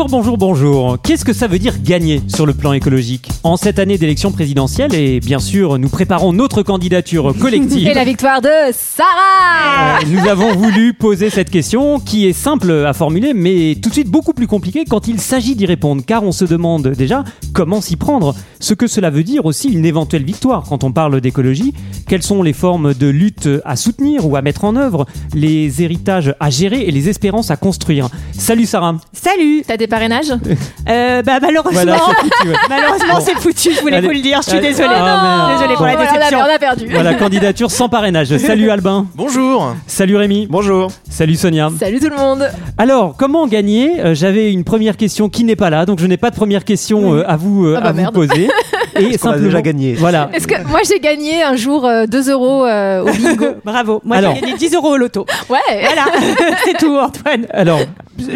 Bonjour, bonjour, bonjour. Qu'est-ce que ça veut dire gagner sur le plan écologique En cette année d'élection présidentielle, et bien sûr, nous préparons notre candidature collective. Et la victoire de Sarah Euh, nous avons voulu poser cette question qui est simple à formuler, mais tout de suite beaucoup plus compliquée quand il s'agit d'y répondre, car on se demande déjà comment s'y prendre, ce que cela veut dire aussi une éventuelle victoire quand on parle d'écologie, quelles sont les formes de lutte à soutenir ou à mettre en œuvre, les héritages à gérer et les espérances à construire? Salut Sarah. Salut T'as des parrainages? Euh, Bah malheureusement, Voilà, c'est foutu, ouais. malheureusement Bon. c'est foutu, je voulais Allez. vous le dire, je suis Allez. désolée. Ah. Désolée pour la Ouais, on a- déception. On a perdu. Voilà, candidature sans parrainage. Salut Albin. Bonjour. Salut Rémi. Bonjour. Salut Sonia. Salut tout le monde Alors, comment gagner? Euh, J'avais une première question qui n'est pas là, donc je n'ai pas de première question euh, à vous, Ah bah à vous poser. Et qu'on a déjà gagné? Voilà. Est-ce que moi j'ai gagné un jour euh, 2 euros euh, au bingo Bravo, moi Alors. j'ai gagné 10 euros au loto. Ouais Voilà, c'est tout Antoine. Alors,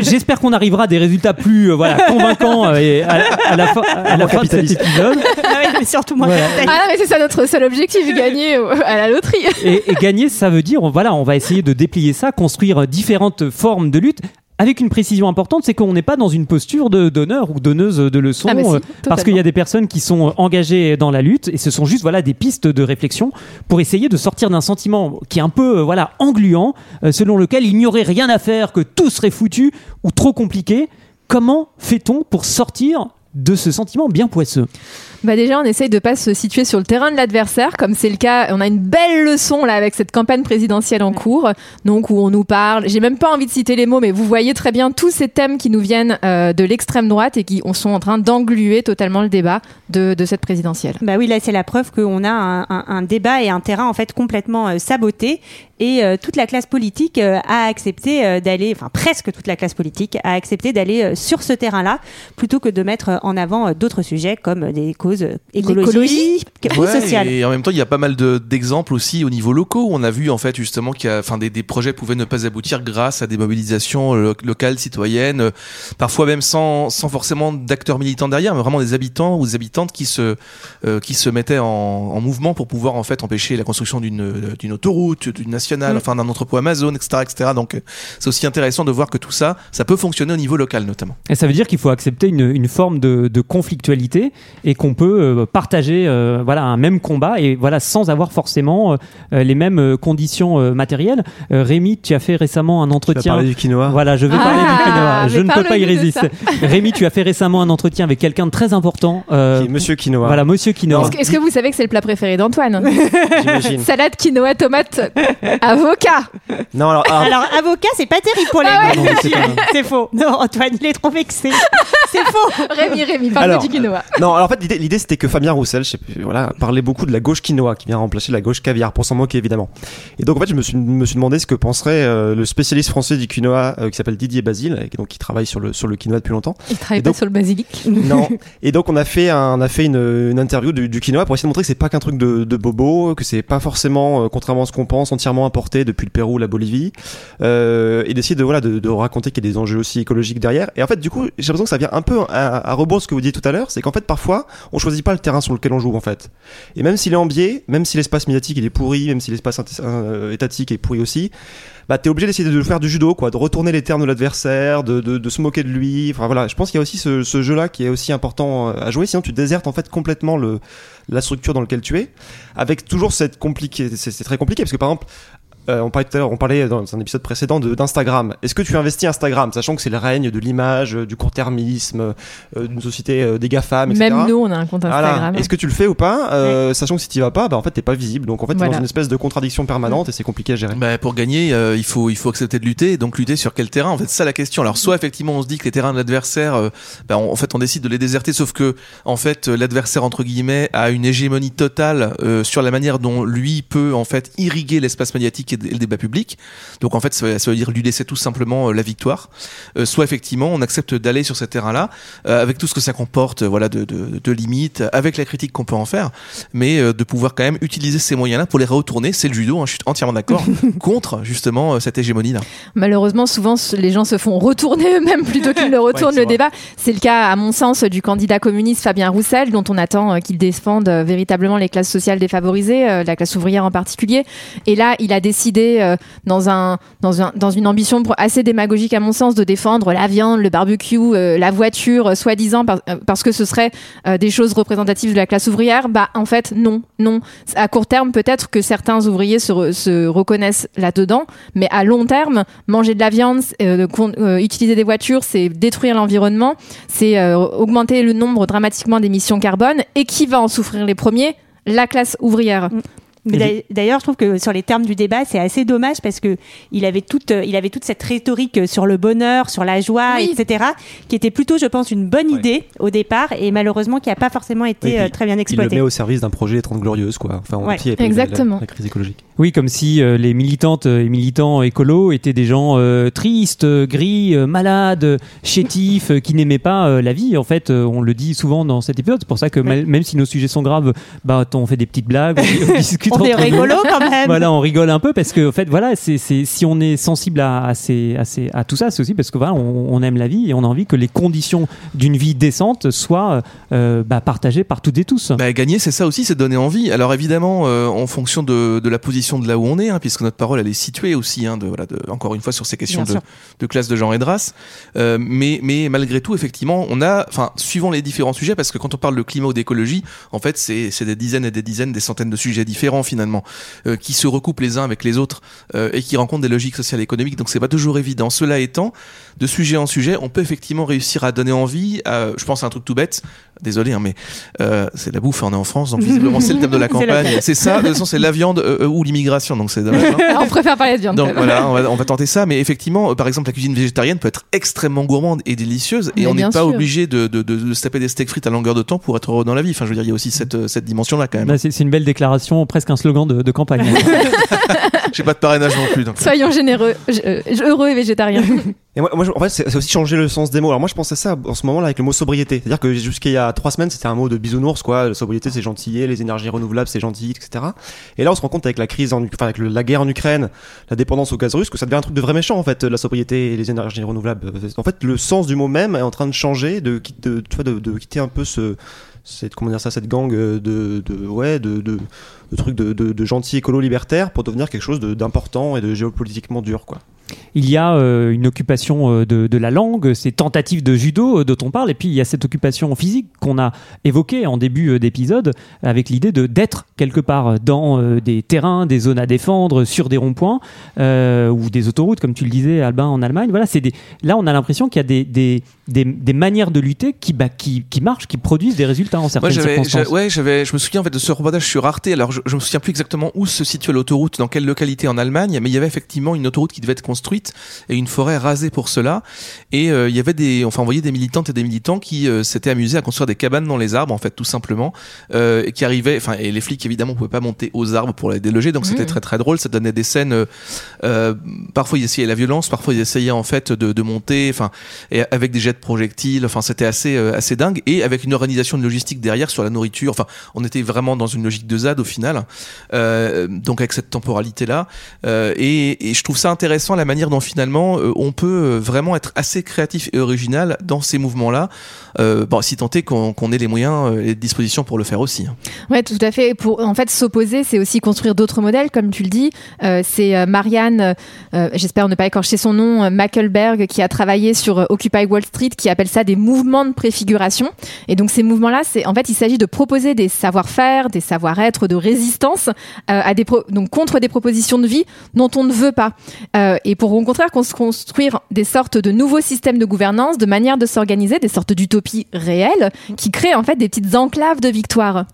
j'espère qu'on arrivera à des résultats plus euh, voilà, convaincants euh, et à, à la fin, à la fin de cet épisode. Ah ouais, mais surtout moi. Voilà. Ah non mais c'est ça notre seul objectif, gagner euh, à la loterie Et, et gagner, ça veut dire, voilà, on va essayer de déplier ça, construire différentes formes de lutte. Avec une précision importante, c'est qu'on n'est pas dans une posture de donneur ou donneuse de leçons, Ah, si, euh, parce qu'il y a des personnes qui sont engagées dans la lutte et ce sont juste voilà des pistes de réflexion pour essayer de sortir d'un sentiment qui est un peu euh, voilà engluant, euh, selon lequel il n'y aurait rien à faire, que tout serait foutu ou trop compliqué. Comment fait-on pour sortir de ce sentiment bien poisseux? Bah déjà, on essaye de pas se situer sur le terrain de l'adversaire, comme c'est le cas. On a une belle leçon là avec cette campagne présidentielle en cours, donc où on nous parle. J'ai même pas envie de citer les mots, mais vous voyez très bien tous ces thèmes qui nous viennent euh, de l'extrême droite et qui on sont en train d'engluer totalement le débat de, de cette présidentielle. Bah oui, là c'est la preuve qu'on a un, un- un débat et un terrain en fait complètement euh, saboté et euh, toute la classe politique euh, a accepté euh, d'aller, enfin presque toute la classe politique a accepté d'aller sur ce terrain-là plutôt que de mettre en avant d'autres sujets comme des causes euh, écologiques ou Ouais, sociales. et en même temps, il y a pas mal de- d'exemples aussi au niveau locaux. où On a vu en fait justement qu'il y a, enfin, des, des projets pouvaient ne pas aboutir grâce à des mobilisations lo- locales, citoyennes, euh, parfois même sans, sans forcément d'acteurs militants derrière, mais vraiment des habitants ou des habitantes qui se, euh, qui se mettaient en, en mouvement pour pouvoir en fait empêcher la construction d'une d'une autoroute, d'une nationale, enfin d'un entrepôt Amazon, etc., etc. Donc, euh, c'est aussi intéressant de voir que tout ça, ça peut fonctionner au niveau local notamment. Et ça veut dire qu'il faut accepter une, une forme de, de conflictualité et qu'on peut euh, partager euh, voilà un même combat et voilà sans avoir forcément euh, les mêmes conditions euh, matérielles. Euh, Rémi, tu as fait récemment un entretien. parler du quinoa. Voilà, je vais Ah, parler du quinoa. Je ne peux pas y résister. Rémi, tu as fait récemment un entretien avec quelqu'un de très important. euh, Qui est Monsieur Quinoa. Voilà, Monsieur Quinoa. Est-ce que, vous savez que c'est le plat préféré d'Antoine? J'imagine. Salade, quinoa, tomate, avocat. Non, alors, alors, Alors avocat c'est pas terrible pour les Ah ouais. c'est faux. Non, Antoine, il est trop vexé. C'est faux. Rémi, Rémi, parle Alors, du quinoa. non, alors en fait, l'idée, c'était que Fabien Roussel, je sais plus, voilà, parlait beaucoup de la gauche quinoa qui vient remplacer la gauche caviar pour s'en moquer évidemment. Et donc en fait, je me suis, me suis demandé ce que penserait euh, le spécialiste français du quinoa euh, qui s'appelle Didier Basile, et qui- donc qui travaille sur le sur le quinoa depuis longtemps. Il travaille pas sur le basilic. Non. Et donc on a fait un, on a fait une, une interview du, du quinoa pour essayer de montrer que c'est pas qu'un truc de, de bobo, que c'est pas forcément, euh, contrairement à ce qu'on pense, entièrement importé depuis le Pérou ou la Bolivie, euh, et d'essayer de voilà de, de raconter qu'il y a des enjeux aussi écologiques derrière. Et en fait, du coup, j'ai l'impression que ça vient un peu à, à ce que vous disiez tout à l'heure, c'est qu'en fait parfois on choisit pas le terrain sur lequel on joue en fait. Et même s'il est en biais, même si l'espace médiatique il est pourri, même si l'espace inté- euh, étatique est pourri aussi, bah t'es obligé d'essayer de faire du judo quoi, de retourner les termes de l'adversaire, de, de, se moquer de lui. Enfin voilà, je pense qu'il y a aussi ce, jeu là qui est aussi important euh, à jouer, sinon tu désertes en fait complètement le la structure dans laquelle tu es, avec toujours cette compliqué, c'est c'est très compliqué parce que par exemple euh, on parlait tout à l'heure, on parlait dans un épisode précédent de- d'Instagram. Est-ce que tu investis Instagram, sachant que c'est le règne de l'image, euh, du court-termisme, euh, d'une société euh, des GAFAM, etc. Même nous, on a un compte Voilà. Instagram. Est-ce que tu le fais ou pas? Euh, Sachant que si tu vas pas, bah en fait t'es pas visible. Donc en fait t'es Voilà. dans une espèce de contradiction permanente et c'est compliqué à gérer. Bah, pour gagner, euh, il faut il faut accepter de lutter. Et donc lutter sur quel terrain? En fait, c'est ça la question. Alors soit effectivement on se dit que les terrains de l'adversaire, euh, bah, on- en fait on décide de les déserter, sauf que en fait l'adversaire entre guillemets a une hégémonie totale euh, sur la manière dont lui peut en fait irriguer l'espace médiatique et le débat public. Donc en fait, ça, veut dire lui laisser tout simplement euh, la victoire. Euh, soit effectivement, on accepte d'aller sur ce terrain-là euh, avec tout ce que ça comporte, voilà, de, de, de limites, avec la critique qu'on peut en faire, mais de pouvoir quand même utiliser ces moyens-là pour les retourner. C'est le judo, hein, je suis entièrement d'accord, contre justement cette hégémonie-là. Malheureusement, souvent, les gens se font retourner eux-mêmes plutôt qu'ils ne retournent Ouais, le vrai. débat. C'est le cas, à mon sens, du candidat communiste Fabien Roussel, dont on attend qu'il défende véritablement les classes sociales défavorisées, la classe ouvrière en particulier. Et là, il a décidé, euh, dans, un, dans, un, dans une ambition assez démagogique, à mon sens, de défendre la viande, le barbecue, euh, la voiture, euh, soi-disant, par- parce que ce serait des choses représentatives de la classe ouvrière. Bah, en fait, non, non. À court terme, peut-être que certains ouvriers se, se reconnaissent là-dedans, mais à long terme, manger de la viande, utiliser des voitures, c'est détruire l'environnement, c'est augmenter le nombre dramatiquement d'émissions carbone. Et qui va en souffrir les premiers? La classe ouvrière. Mais d'ailleurs- je trouve que sur les termes du débat, c'est assez dommage parce que il avait toute, euh, il avait toute cette rhétorique euh, sur le bonheur, sur la joie, Oui. etc., qui était plutôt, je pense, une bonne Ouais. idée au départ et malheureusement qui n'a pas forcément été Oui, euh, très bien Il le exploitée. met au service d'un projet des 30 glorieuses, quoi. Enfin, on Ouais. Exactement. La, la crise écologique. Oui, comme si euh, les militantes et militants écolos étaient des gens euh, tristes, gris, euh, malades, chétifs, qui n'aimaient pas euh, la vie. En fait, euh, on le dit souvent dans cet épisode. C'est pour ça que même si nos sujets sont graves, bah, on fait des petites blagues, on, on discute On est rigolo quand même. Voilà, on rigole un peu parce que, en fait, voilà, c'est, c'est, si on est sensible à, à, ces, à, ces, à tout ça, c'est aussi parce que voilà, on, on aime la vie et on a envie que les conditions d'une vie décente soient euh, bah, partagées par toutes et tous. Bah, gagner, c'est ça aussi, c'est donner envie. Alors évidemment, euh, en fonction de, de la position de là où on est, hein, puisque notre parole elle est située aussi, hein, de, voilà, de, encore une fois sur ces questions de, de classe de genre et de race. Euh, mais, mais malgré tout, effectivement, on a, enfin, suivant les différents sujets, parce que quand on parle de climat ou d'écologie, en fait, c'est c'est des dizaines et des dizaines, des centaines de sujets différents finalement, euh, qui se recoupent les uns avec les autres euh, et qui rencontrent des logiques sociales et économiques. Donc c'est pas toujours évident. Cela étant, de sujet en sujet, on peut effectivement réussir à donner envie. À, je pense à un truc tout bête. Désolé, hein, mais euh, c'est la bouffe. On est en France, donc visiblement c'est le thème de la campagne. C'est ça. De toute façon, c'est la viande euh, euh, ou l'immigration. Donc c'est dommage. hein. on préfère parler de viande. Donc voilà, on va, on va tenter ça. Mais effectivement, euh, par exemple, la cuisine végétarienne peut être extrêmement gourmande et délicieuse. Et Mais on n'est pas sûr. obligé de, de, de, de se taper des steaks frites à longueur de temps pour être heureux dans la vie. Enfin, je veux dire, il y a aussi cette, euh, cette dimension-là quand même. Bah, c'est, une belle déclaration, presque un slogan de, de campagne. J'ai pas de parrainage non plus. Donc. Soyons généreux, euh, heureux et végétariens. Et moi, moi, en fait, c'est aussi changer le sens des mots. Alors moi, je pensais ça en ce moment-là avec le mot sobriété. C'est-à-dire que jusqu'il y a trois semaines, c'était un mot de bisounours, quoi. La sobriété, c'est gentillet, les énergies renouvelables, c'est gentil, etc. Et là, on se rend compte avec la crise, en, enfin avec la guerre en Ukraine, la dépendance au gaz russe, que ça devient un truc de vrai méchant, en fait, la sobriété et les énergies renouvelables. En fait, le sens du mot même est en train de changer, de, de, de, de quitter un peu ce, cette, comment dire ça, cette gang de, de ouais, de, de, de trucs de, de, de gentils écolo libertaires pour devenir quelque chose d'important et de géopolitiquement dur, quoi. Il y a euh, une occupation euh, de, de la langue, ces tentatives de judo euh, dont on parle, et puis il y a cette occupation physique qu'on a évoquée en début d'épisode, avec l'idée de d'être quelque part dans euh, des terrains, des zones à défendre, sur des ronds-points euh, ou des autoroutes, comme tu le disais, Albin, en Allemagne. Voilà, c'est des. Là, on a l'impression qu'il y a des, des, des, des manières de lutter qui, bah, qui, qui marchent, qui produisent des résultats en Moi, certaines j'avais, circonstances. ouais, je me souviens en fait de ce reportage sur Arte. Alors, je, je me souviens plus exactement où se situait l'autoroute, dans quelle localité en Allemagne, mais il y avait effectivement une autoroute qui devait être construite et une forêt rasée pour cela. Et euh, il y avait des, enfin, on voyait des militantes et des militants qui euh, s'étaient amusés à construire des cabanes dans les arbres, en fait, tout simplement, euh, et qui arrivaient, enfin, et les flics évidemment pouvaient pas monter aux arbres pour les déloger, donc c'était Mhm. très très drôle. Ça donnait des scènes. parfois ils essayaient la violence, parfois ils essayaient en fait de, de monter, enfin, et avec des jets de projectiles. Enfin, c'était assez assez dingue et avec une organisation de logistique derrière sur la nourriture. Enfin, on était vraiment dans une logique de ZAD au final. Euh, donc avec cette temporalité là. et, et je trouve ça intéressant la manière dont finalement euh, on peut euh, vraiment être assez créatif et original dans ces mouvements là. Euh, bon, si tant est qu'on ait les moyens et les dispositions pour le faire aussi. hein. Ouais, tout à fait. Pour en fait s'opposer, c'est aussi construire d'autres modèles, comme tu le dis. C'est Marianne, j'espère ne pas écorcher son nom, Mackelberg, qui a travaillé sur Occupy Wall Street, qui appelle ça des mouvements de préfiguration. Et donc ces mouvements-là, c'est en fait, il s'agit de proposer des savoir-faire, des savoir-être, de résistance à des donc contre des propositions de vie dont on ne veut pas. Euh, et pour au contraire construire des sortes de nouveaux systèmes de gouvernance, de manières de s'organiser, des sortes d'utopies réelles qui créent en fait des petites enclaves de victoire.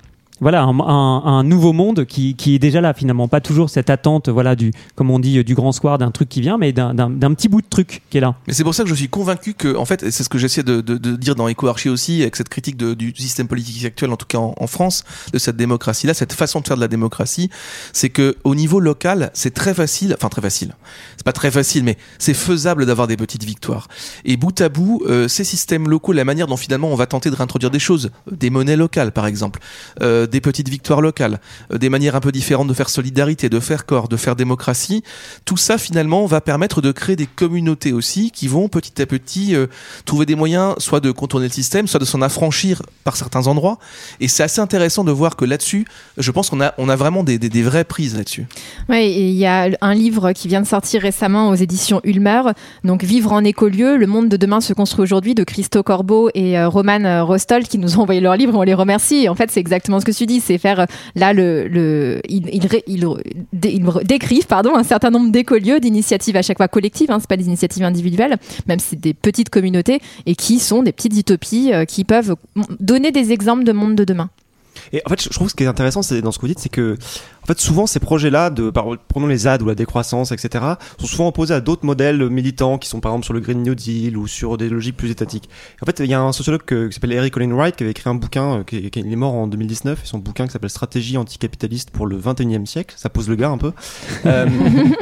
Voilà un, un- un nouveau monde qui, qui est déjà là finalement, pas toujours cette attente voilà du comme on dit du grand square d'un truc qui vient, mais d'un- petit bout de truc qui est là. Mais c'est pour ça que je suis convaincu que, en fait, c'est ce que j'essaie de, de, de dire dans EcoArchie aussi, avec cette critique du système politique actuel, en tout cas en, en France, de cette démocratie-là, cette façon de faire de la démocratie, c'est que au niveau local, c'est très facile, enfin très facile, c'est pas très facile, mais c'est faisable d'avoir des petites victoires. Et bout à bout, euh, ces systèmes locaux, la manière dont finalement on va tenter de réintroduire des choses, des monnaies locales par exemple, euh, des petites victoires locales, euh, des manières un peu différentes de faire solidarité, de faire corps, de faire démocratie, tout ça finalement va permettre de créer des communautés aussi qui vont petit à petit euh, trouver des moyens soit de contourner le système, soit de s'en affranchir par certains endroits. Et c'est assez intéressant de voir que là-dessus, je pense qu'on a, on a vraiment des, des, vraies prises là-dessus. Oui, il y a un livre qui vient de sortir récemment aux éditions Ulmer, donc Vivre en écolieu, le monde de demain se construit aujourd'hui de Christo Corbeau et euh, Roman Rostold qui nous ont envoyé leur livre, on les remercie. En fait, c'est exactement ce que tu dis, c'est faire euh, là le, le ils, décrivent un certain nombre d'écolieux, d'initiatives à chaque fois collectives, hein, c'est pas des initiatives individuelles, même si c'est des petites communautés et qui sont des petites utopies euh, qui peuvent donner des exemples de monde de demain. Et en fait, je trouve que ce qui est intéressant, c'est dans ce que vous dites, c'est que, en fait, souvent ces projets-là, de, par, prenons les ZAD ou la décroissance, etc., sont souvent opposés à d'autres modèles militants qui sont par exemple sur le Green New Deal ou sur des logiques plus étatiques. En fait, il y a un sociologue que- qui s'appelle Eric Olin Wright qui avait écrit un bouquin, euh, qui, qui il est mort en 2019, et son bouquin qui s'appelle Stratégie anticapitaliste pour le 21e siècle. Ça pose le gars un peu. Euh,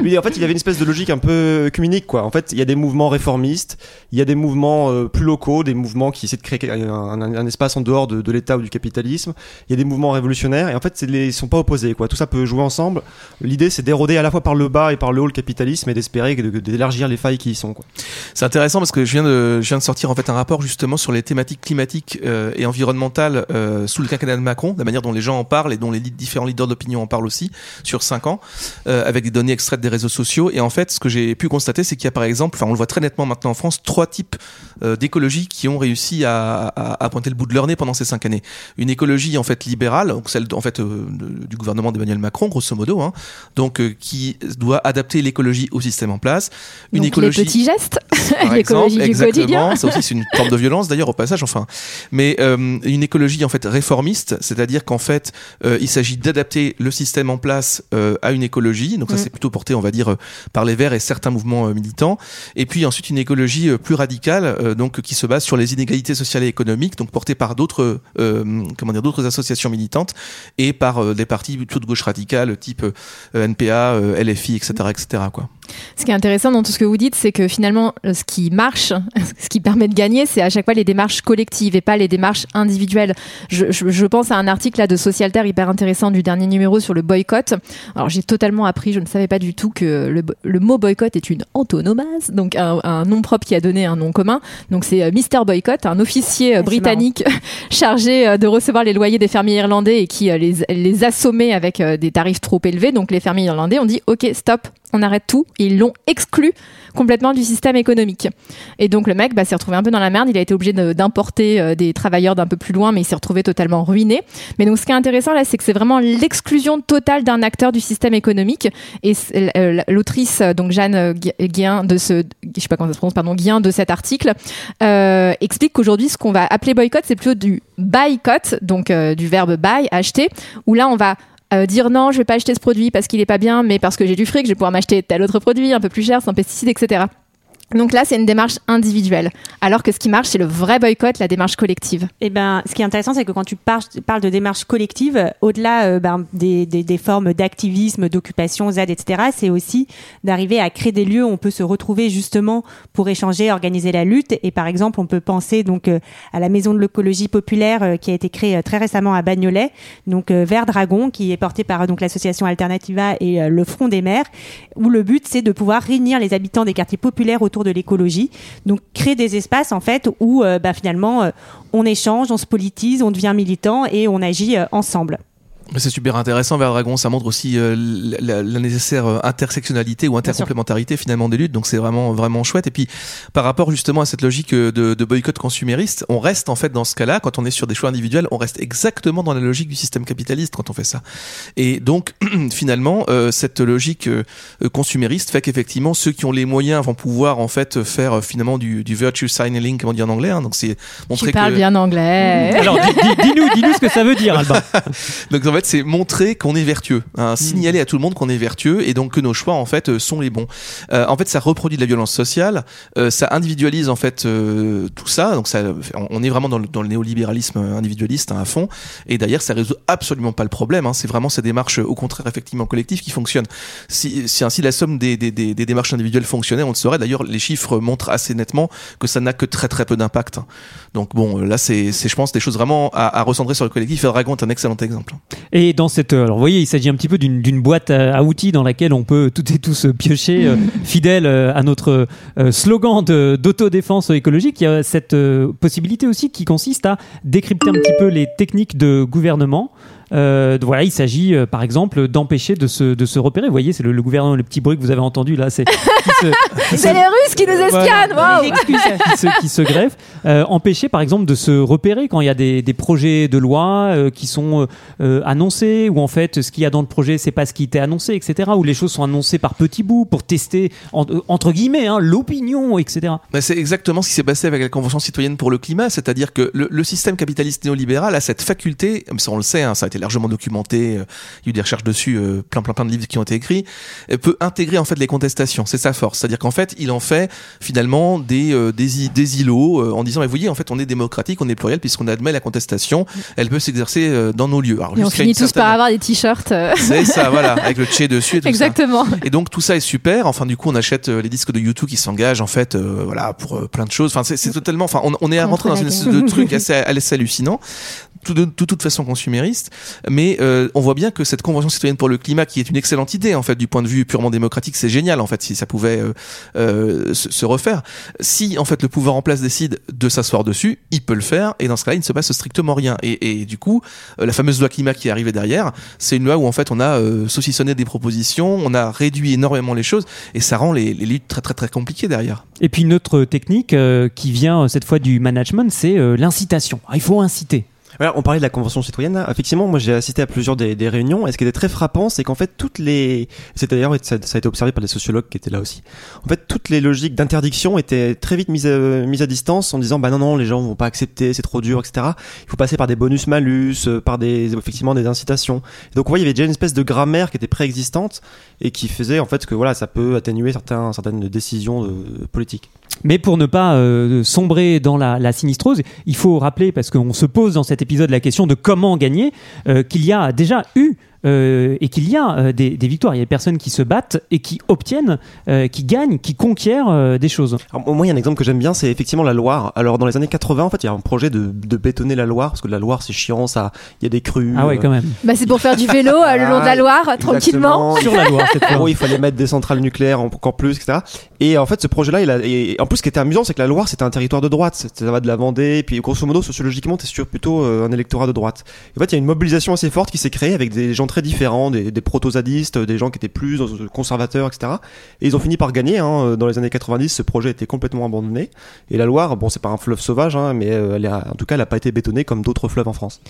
lui, en fait, il avait une espèce de logique un peu œcuménique, quoi. En fait, il y a des mouvements réformistes, il y a des mouvements euh, plus locaux, des mouvements qui essaient de créer un, un- un espace en dehors de, de l'État ou du capitalisme. Il y a des mouvements révolutionnaires, et en fait, c'est les- ils sont pas opposés, quoi. Tout ça peut jouer ensemble. L'idée, c'est d'éroder à la fois par le bas et par le haut le capitalisme et d'espérer d'élargir les failles qui y sont. C'est intéressant parce que je viens de, sortir en fait un rapport justement sur les thématiques climatiques euh, et environnementales euh, sous le quinquennat de Macron, la manière dont les gens en parlent et dont les différents leaders d'opinion en parlent aussi sur cinq ans, euh, avec des données extraites des réseaux sociaux. Et en fait, ce que j'ai pu constater, c'est qu'il y a par exemple, enfin on le voit très nettement maintenant en France, trois types d'écologie qui ont réussi à, à, à pointer le bout de leur nez pendant ces cinq années. Une écologie en fait libérale, donc celle en fait euh, du gouvernement d'Emmanuel Macron, grosso modo, hein, donc euh, qui doit adapter l'écologie au système en place. Une donc écologie les petits gestes, l'écologie du quotidien. exactement. Ça aussi, c'est une forme de violence d'ailleurs au passage. Enfin, mais euh, une écologie en fait réformiste, c'est-à-dire qu'en fait, il s'agit d'adapter le système en place à une écologie. Donc ça, Mm. c'est plutôt porté, on va dire, par les Verts et certains mouvements militants. Et puis ensuite une écologie plus radicale, donc qui se base sur les inégalités sociales et économiques, donc portée par d'autres, comment dire, d'autres associations militantes et par euh, des partis plutôt de gauche radicale, type euh, NPA, euh, LFI, etc., etc. Quoi. Ce qui est intéressant dans tout ce que vous dites, c'est que finalement, euh, ce qui marche, ce qui permet de gagner, c'est à chaque fois les démarches collectives et pas les démarches individuelles. Je, je- je pense à un article là de Socialter hyper intéressant du dernier numéro sur le boycott. Alors j'ai totalement appris, je ne savais pas du tout que le, mot boycott est une antonomase, donc un, un nom propre qui a donné un nom commun. Donc c'est euh, Mr Boycott, un officier euh, Ah, britannique chargé de recevoir les loyers des fermiers irlandais et qui les, les assommait avec des tarifs trop élevés. Donc les fermiers irlandais ont dit OK, stop, on arrête tout. Et ils l'ont exclu complètement du système économique. Et donc le mec bah, s'est retrouvé un peu dans la merde. Il a été obligé d'importer euh, des travailleurs d'un peu plus loin, mais il s'est retrouvé totalement ruiné. Mais donc ce qui est intéressant là, c'est que c'est vraiment l'exclusion totale d'un acteur du système économique. Et euh, l'autrice, donc Jeanne euh, Gu- Guillain de ce, je sais pas comment ça se prononce, pardon, Guillain de cet article, explique qu'aujourd'hui ce qu'on va appeler boycott, c'est plutôt du boycott, donc du verbe buy, acheter, où là on va euh, dire non, je vais pas acheter ce produit parce qu'il est pas bien, mais parce que j'ai du fric, je vais pouvoir m'acheter tel autre produit un peu plus cher, sans pesticides, etc. Donc là, c'est une démarche individuelle. Alors que ce qui marche, c'est le vrai boycott, la démarche collective. Eh ben, ce qui est intéressant, c'est que quand tu par- parles de démarche collective, au-delà euh, ben, des, formes d'activisme, d'occupation, ZAD, etc., c'est aussi d'arriver à créer des lieux où on peut se retrouver justement pour échanger, organiser la lutte. Et par exemple, on peut penser donc euh, à la maison de l'écologie populaire euh, qui a été créée très récemment à Bagnolet, donc Vert Dragon, qui est porté par donc l'association Alternativa et le Front des maires, où le but c'est de pouvoir réunir les habitants des quartiers populaires autour de l'écologie, donc créer des espaces en fait où euh, bah, finalement euh, on échange, on se politise, on devient militant et on agit euh, ensemble. C'est super intéressant vers Dragon, ça montre aussi euh, la, la nécessaire euh, intersectionnalité ou intercomplémentarité finalement des luttes, donc c'est vraiment vraiment chouette. Et puis par rapport justement à cette logique euh, de, de boycott consumériste, on reste en fait dans ce cas-là, quand on est sur des choix individuels, on reste exactement dans la logique du système capitaliste quand on fait ça. Et donc finalement, euh, cette logique euh, consumériste fait qu'effectivement ceux qui ont les moyens vont pouvoir en fait faire euh, finalement du, du virtue signaling, comme on dit en anglais. hein. donc c'est montrer Tu parles que bien anglais. Alors, di- di- dis-nous, dis-nous ce que ça veut dire, Alba. Donc en fait, c'est montrer qu'on est vertueux, hein, signaler à tout le monde qu'on est vertueux et donc que nos choix en fait euh, sont les bons. Euh, en fait, ça reproduit de la violence sociale, euh, ça individualise en fait euh, tout ça. Donc ça, on- est vraiment dans le, dans le néolibéralisme individualiste hein, à fond. Et d'ailleurs, ça résout absolument pas le problème. hein. C'est vraiment ces démarches, au contraire, effectivement collectives qui fonctionnent. Si, si ainsi la somme des, des, des, des démarches individuelles fonctionnait, on le saurait. D'ailleurs, les chiffres montrent assez nettement que ça n'a que très très peu d'impact. hein. Donc bon, euh, là, c'est, c'est, je pense, des choses vraiment à, à recentrer sur le collectif. Et Dragon est un excellent exemple. Et dans cette, euh, alors vous voyez, il s'agit un petit peu d'une boîte à, à outils dans laquelle on peut toutes et tous piocher, euh, fidèle euh, à notre euh, slogan d'autodéfense écologique. Il y a cette euh, possibilité aussi qui consiste à décrypter un petit peu les techniques de gouvernement. Euh, voilà, il s'agit euh, par exemple d'empêcher de se, de se repérer. Vous voyez, c'est le, le gouvernement, le petit bruit que vous avez entendu là, c'est se- les Russes qui nous escannent. waouh. qui se, qui se greffent, euh, empêcher par exemple de se repérer quand il y a des, des projets de loi euh, qui sont euh, euh, annoncés ou en fait ce qu'il y a dans le projet c'est pas ce qui était annoncé etc ou les choses sont annoncées par petits bouts pour tester en- euh, entre guillemets hein, l'opinion etc Mais c'est exactement ce qui s'est passé avec la Convention citoyenne pour le climat, c'est-à-dire que le, le système capitaliste néolibéral a cette faculté, même ça on le sait, hein, ça a été largement documenté, euh, il y a eu des recherches dessus, euh, plein plein plein de livres qui ont été écrits, euh, peut intégrer en fait les contestations, c'est sa force, c'est-à-dire qu'en fait il en fait finalement des euh, des, des îlots euh, en disant, mais vous voyez en fait on est démocratique, on est pluriel puisqu'on admet la contestation, elle peut s'exercer euh, dans nos lieux. Alors, Et on finit tous certaine- par avoir des t-shirts. euh, C'est ça, voilà, avec le tché dessus et tout ça. Exactement. Et donc tout ça est super. Enfin du coup on achète les disques de YouTube qui s'engagent en fait euh, voilà pour euh, plein de choses. Enfin c'est c'est totalement. Enfin on, on est rentré dans une espèce de truc assez, assez hallucinant. Tout de, toute façon consumériste, mais euh, on voit bien que cette convention citoyenne pour le climat, qui est une excellente idée en fait du point de vue purement démocratique, c'est génial en fait si ça pouvait euh, euh, se, refaire. Si en fait le pouvoir en place décide de s'asseoir dessus, il peut le faire, et dans ce cas-là il ne se passe strictement rien. Et, du coup, la fameuse loi climat qui est arrivée derrière, c'est une loi où en fait on a saucissonné des propositions, on a réduit énormément les choses, et ça rend les, luttes très très très compliquées derrière. et puis une autre technique qui vient cette fois du management c'est l'incitation Ah, il faut inciter On parlait de la convention citoyenne. Effectivement, moi j'ai assisté à plusieurs des, réunions. Et ce qui était très frappant, c'est qu'en fait toutes les, c'est d'ailleurs ça, a été observé par des sociologues qui étaient là aussi. En fait, toutes les logiques d'interdiction étaient très vite mises à, mises à distance en disant bah non non les gens vont pas accepter, c'est trop dur, etc. Il faut passer par des bonus malus, euh, par des effectivement des incitations. Donc ouais, il y avait déjà une espèce de grammaire qui était préexistante et qui faisait en fait que voilà ça peut atténuer certaines décisions euh, politiques. Mais pour ne pas euh, sombrer dans la, la sinistrose, il faut rappeler, parce qu'on se pose dans cet épisode la question de comment gagner, euh, qu'il y a déjà eu euh, et qu'il y a euh, des, des victoires. Il y a des personnes qui se battent et qui obtiennent, euh, qui gagnent, qui conquièrent euh, des choses. Alors, moi, il y a un exemple que j'aime bien, c'est effectivement la Loire. Alors, dans les années 80, en fait, il y a un projet de, de bétonner la Loire, parce que la Loire, c'est chiant, ça, il y a des crues. Ah ouais, quand même. Bah, c'est pour faire du vélo euh, le long de la Loire, tranquillement. Sur la Loire, cette fois. il fallait mettre des centrales nucléaires encore plus, etc. Et en fait, ce projet-là, et en plus, ce qui était amusant, c'est que la Loire, c'était un territoire de droite. Ça va de la Vendée, et puis grosso modo, sociologiquement, t'es sur plutôt euh, un électorat de droite. Et en fait, il y a une mobilisation assez forte qui s'est créée avec des gens très différents, des, des proto-zadistes, des gens qui étaient plus dans- conservateurs, etc. Et ils ont fini par gagner. Hein. Dans les années 90, ce projet était complètement abandonné. Et la Loire, bon, c'est pas un fleuve sauvage, hein, mais euh, en tout cas, elle a pas été bétonnée comme d'autres fleuves en France.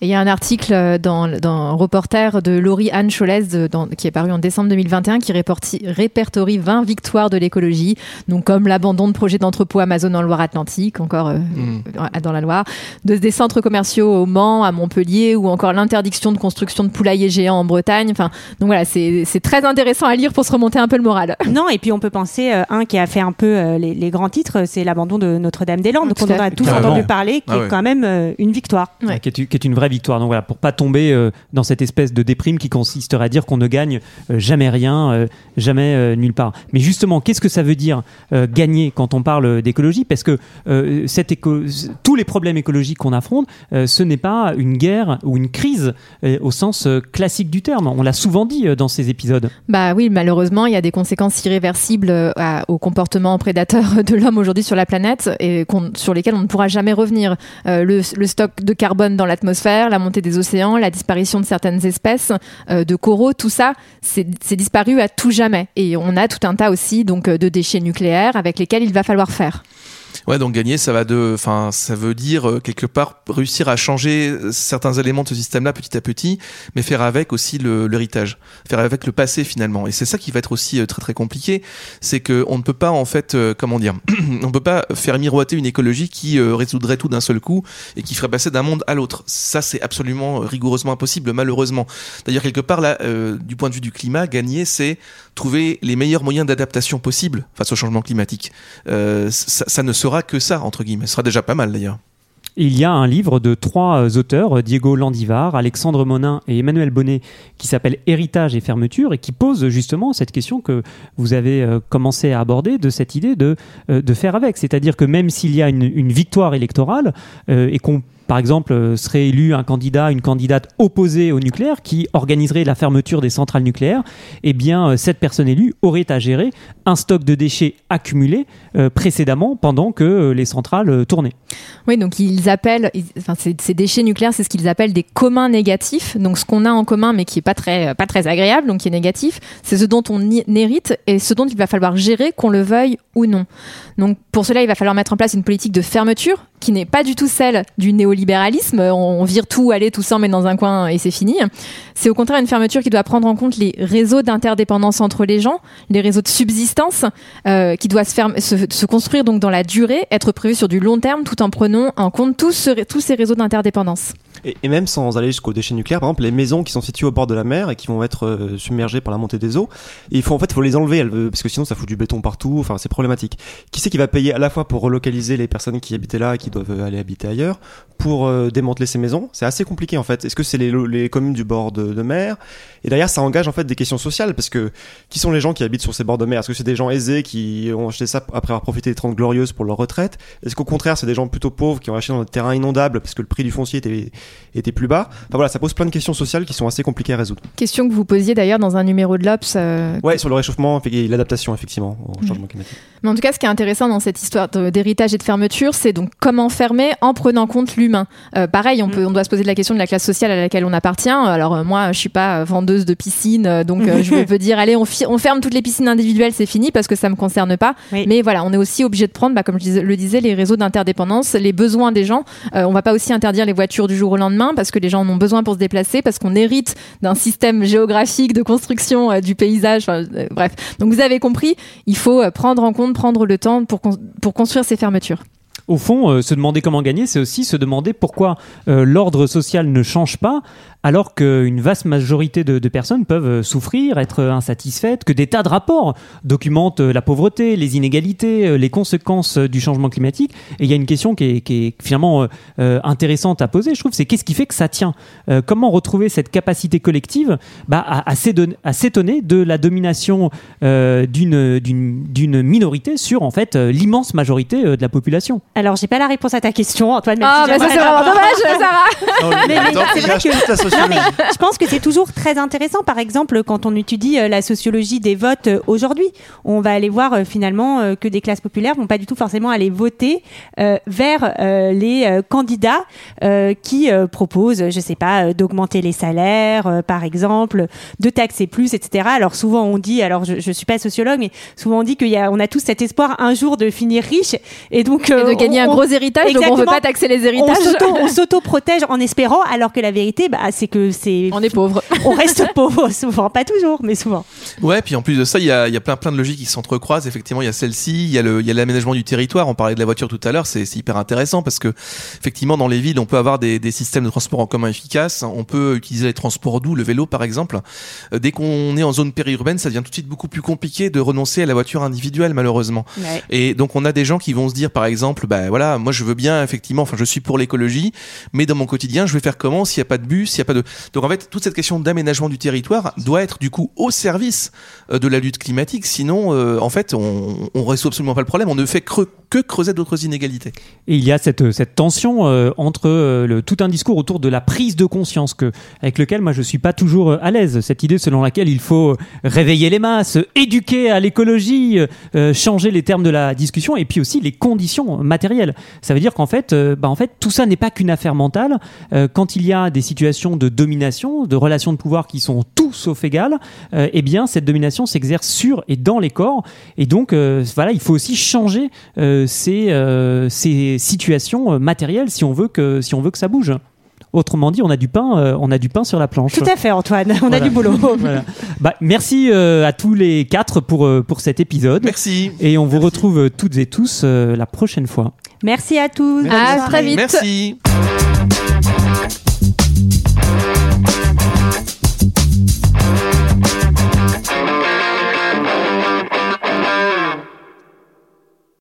Et il y a un article euh, dans, un reporter de Laurie Anne Cholès de- dans- qui est paru en décembre 2021 qui répertorie 20 victoires de l'écologie, donc comme l'abandon de projets d'entrepôts Amazon en Loire-Atlantique, encore euh, Mm. dans la Loire, de, des centres commerciaux au Mans, à Montpellier, ou encore l'interdiction de construction de poulaillers géants en Bretagne. Enfin, donc voilà, c'est très intéressant à lire pour se remonter un peu le moral. Non, et puis on peut penser, euh, un qui a fait un peu euh, les, les grands titres, c'est l'abandon de Notre-Dame-des-Landes, Tout dont à on a tous Carrément. entendu parler, qui Ah ouais. est quand même euh, une victoire. Ouais. Qui, est, qui est une vraie victoire. Donc voilà, pour pas tomber euh, dans cette espèce de déprime qui consisterait à dire qu'on ne gagne euh, jamais rien, euh, jamais euh, nulle part. Mais justement, qu'est-ce que ça veut dire euh, gagner quand on parle d'écologie Parce que euh, tous les problèmes écologiques qu'on affronte, euh, ce n'est pas une guerre ou une crise au sens classique du terme. On l'a souvent dit dans ces épisodes. Bah oui, malheureusement, il y a des conséquences irréversibles à- au comportement prédateur de l'homme aujourd'hui sur la planète et sur lesquelles on ne pourra jamais revenir. Le, le stock de carbone dans l'atmosphère, la montée des océans, la disparition de certaines espèces de coraux, tout ça, c'est disparu à tout jamais. Et on a tout un tas aussi donc de déchets nucléaires avec lesquels il va falloir faire. Ouais, donc gagner, ça va de, enfin, ça veut dire euh, quelque part réussir à changer euh, certains éléments de ce système-là petit à petit, mais faire avec aussi l'héritage, faire avec le passé finalement. Et c'est ça qui va être aussi euh, très très compliqué, c'est que on ne peut pas en fait, comment dire, on peut pas faire miroiter une écologie qui résoudrait tout d'un seul coup et qui ferait passer d'un monde à l'autre. Ça, c'est absolument rigoureusement impossible, malheureusement. D'ailleurs, quelque part là, euh, du point de vue du climat, gagner, c'est trouver les meilleurs moyens d'adaptation possibles face au changement climatique. Euh, ça, ça ne sera que ça, entre guillemets. Ce sera déjà pas mal d'ailleurs. Il y a un livre de trois euh, auteurs, Diego Landivar, Alexandre Monin et Emmanuel Bonnet, qui s'appelle Héritage et fermeture et qui pose justement cette question que vous avez euh, commencé à aborder de cette idée de, euh, de faire avec. C'est-à-dire que même s'il y a une, victoire électorale euh, et qu'on par exemple, euh, serait élu un candidat, une candidate opposée au nucléaire qui organiserait la fermeture des centrales nucléaires, eh bien, euh, cette personne élue aurait à gérer un stock de déchets accumulés euh, précédemment pendant que les centrales tournaient. Oui, donc ils appellent, enfin ces, déchets nucléaires, c'est ce qu'ils appellent des communs négatifs. Donc ce qu'on a en commun, mais qui est pas très pas très agréable, donc qui est négatif, c'est ce dont on hérite et ce dont il va falloir gérer, qu'on le veuille ou non. Donc pour cela, il va falloir mettre en place une politique de fermeture qui n'est pas du tout celle du néolibéralisme. On, on vire tout, allez, tout ça, met dans un coin et c'est fini. C'est au contraire une fermeture qui doit prendre en compte les réseaux d'interdépendance entre les gens, les réseaux de subsistance, euh, qui doit se, construire donc dans la durée, être prévu sur du long terme, tout en prenant en compte tous ces réseaux d'interdépendance. Et, même sans aller jusqu'aux déchets nucléaires, par exemple, les maisons qui sont situées au bord de la mer et qui vont être euh, submergées par la montée des eaux, il faut en fait faut les enlever elles, parce que sinon ça fout du béton partout. Enfin, c'est problématique. Qui c'est qui va payer à la fois pour relocaliser les personnes qui habitaient là et qui doivent euh, aller habiter ailleurs, pour euh, démanteler ces maisons? C'est assez compliqué en fait. Est-ce que c'est les, communes du bord de, de mer? Et derrière, ça engage en fait des questions sociales parce que qui sont les gens qui habitent sur ces bords de mer? Est-ce que c'est des gens aisés qui ont acheté ça après avoir profité des 30 glorieuses pour leur retraite? Est-ce qu'au contraire, c'est des gens plutôt pauvres qui ont acheté dans des terrains inondables parce que le prix du foncier était, était plus bas Enfin voilà, ça pose plein de questions sociales qui sont assez compliquées à résoudre. Question que vous posiez d'ailleurs dans un numéro de l'Obs. euh, Ouais, sur le réchauffement et l'adaptation effectivement au changement climatique. Mais en tout cas, ce qui est intéressant dans cette histoire d'héritage et de fermeture, c'est donc comment fermer en prenant compte l'humain. Euh, pareil, on, peut, on doit se poser la question de la classe sociale à laquelle on appartient. Alors euh, moi, je suis pas euh, vendeuse de piscine, donc euh, je veux dire, allez, on, ferme toutes les piscines individuelles, c'est fini parce que ça me concerne pas. Oui. Mais voilà, on est aussi obligé de prendre, bah, comme je le disais, les réseaux d'interdépendance, les besoins des gens. Euh, on va pas aussi interdire les voitures du jour au lendemain parce que les gens en ont besoin pour se déplacer, parce qu'on hérite d'un système géographique de construction euh, du paysage. Euh, bref, donc vous avez compris, il faut euh, prendre en compte, prendre le temps pour, pour construire ces fermetures. Au fond, se demander comment gagner, c'est aussi se demander pourquoi l'ordre social ne change pas alors qu'une vaste majorité de, de personnes peuvent euh, souffrir, être insatisfaites, que des tas de rapports documentent euh, la pauvreté, les inégalités, euh, les conséquences euh, du changement climatique. Et il y a une question qui est, qui est finalement euh, euh, intéressante à poser, je trouve, c'est qu'est-ce qui fait que ça tient? Euh, Comment retrouver cette capacité collective bah, à, s'étonner de la domination euh, d'une minorité sur en fait euh, l'immense majorité euh, de la population? Alors, j'ai pas la réponse à ta question, Antoine. Ah, si bah ça c'est vraiment dommage, Sarah Mais- mais c'est vrai que- toute la sociologie. Non, mais je pense que c'est toujours très intéressant. Par exemple, quand on étudie euh, la sociologie des votes euh, aujourd'hui, on va aller voir euh, finalement que des classes populaires vont pas du tout forcément aller voter euh, vers euh, les candidats euh, qui proposent, je sais pas, d'augmenter les salaires, par exemple, de taxer plus, etc. Alors souvent on dit, alors je, je suis pas sociologue, mais souvent on dit qu'il y a, on a tous cet espoir un jour de finir riche et donc Et de gagner on- un gros héritage, donc on veut pas taxer les on héritages. s'auto- on s'auto-protège en espérant, alors que la vérité, bah, c'est que c'est On est pauvre. on reste pauvre souvent, pas toujours, mais souvent. Ouais, puis en plus de ça, il y a, il y a plein, plein de logiques qui s'entrecroisent. Effectivement, il y a celle-ci, il y a le, il y a l'aménagement du territoire. On parlait de la voiture tout à l'heure, c'est c'est hyper intéressant parce que effectivement, dans les villes, on peut avoir des, des systèmes de transport en commun efficaces. On peut utiliser les transports doux, le vélo par exemple. Euh, Dès qu'on est en zone périurbaine, ça devient tout de suite beaucoup plus compliqué de renoncer à la voiture individuelle, malheureusement. Et donc on a des gens qui vont se dire par exemple, bah voilà, moi je veux bien effectivement, enfin je suis pour l'écologie, mais dans mon quotidien je vais faire comment s'il n'y a pas de bus, s'il n'y a Donc en fait toute cette question d'aménagement du territoire doit être du coup au service euh, de la lutte climatique. Sinon, euh, en fait, on, on résout absolument pas le problème. On ne fait creux- que creuser d'autres inégalités. Et il y a cette, cette tension euh, entre euh, tout un discours autour de la prise de conscience avec lequel moi je suis pas toujours euh, à l'aise. Cette idée selon laquelle il faut réveiller les masses, éduquer à l'écologie, euh, changer les termes de la discussion et puis aussi les conditions matérielles. Ça veut dire qu'en fait, euh, bah, fait, tout ça n'est pas qu'une affaire mentale. Euh, quand il y a des situations de domination, de relations de pouvoir qui sont tout sauf égales, euh, eh bien cette domination s'exerce sur et dans les corps. Et donc euh, voilà, il faut aussi changer euh, ces, euh, ces situations matérielles si on veut que si on veut que ça bouge. Autrement dit, on a du pain, euh, on a du pain sur la planche. Tout à fait, Antoine. On a du boulot. Voilà. Bah, merci euh, à tous les quatre pour euh, pour cet épisode. Merci. Et on vous retrouve toutes et tous euh, la prochaine fois. Merci à tous. À très vite. Merci. Thank you.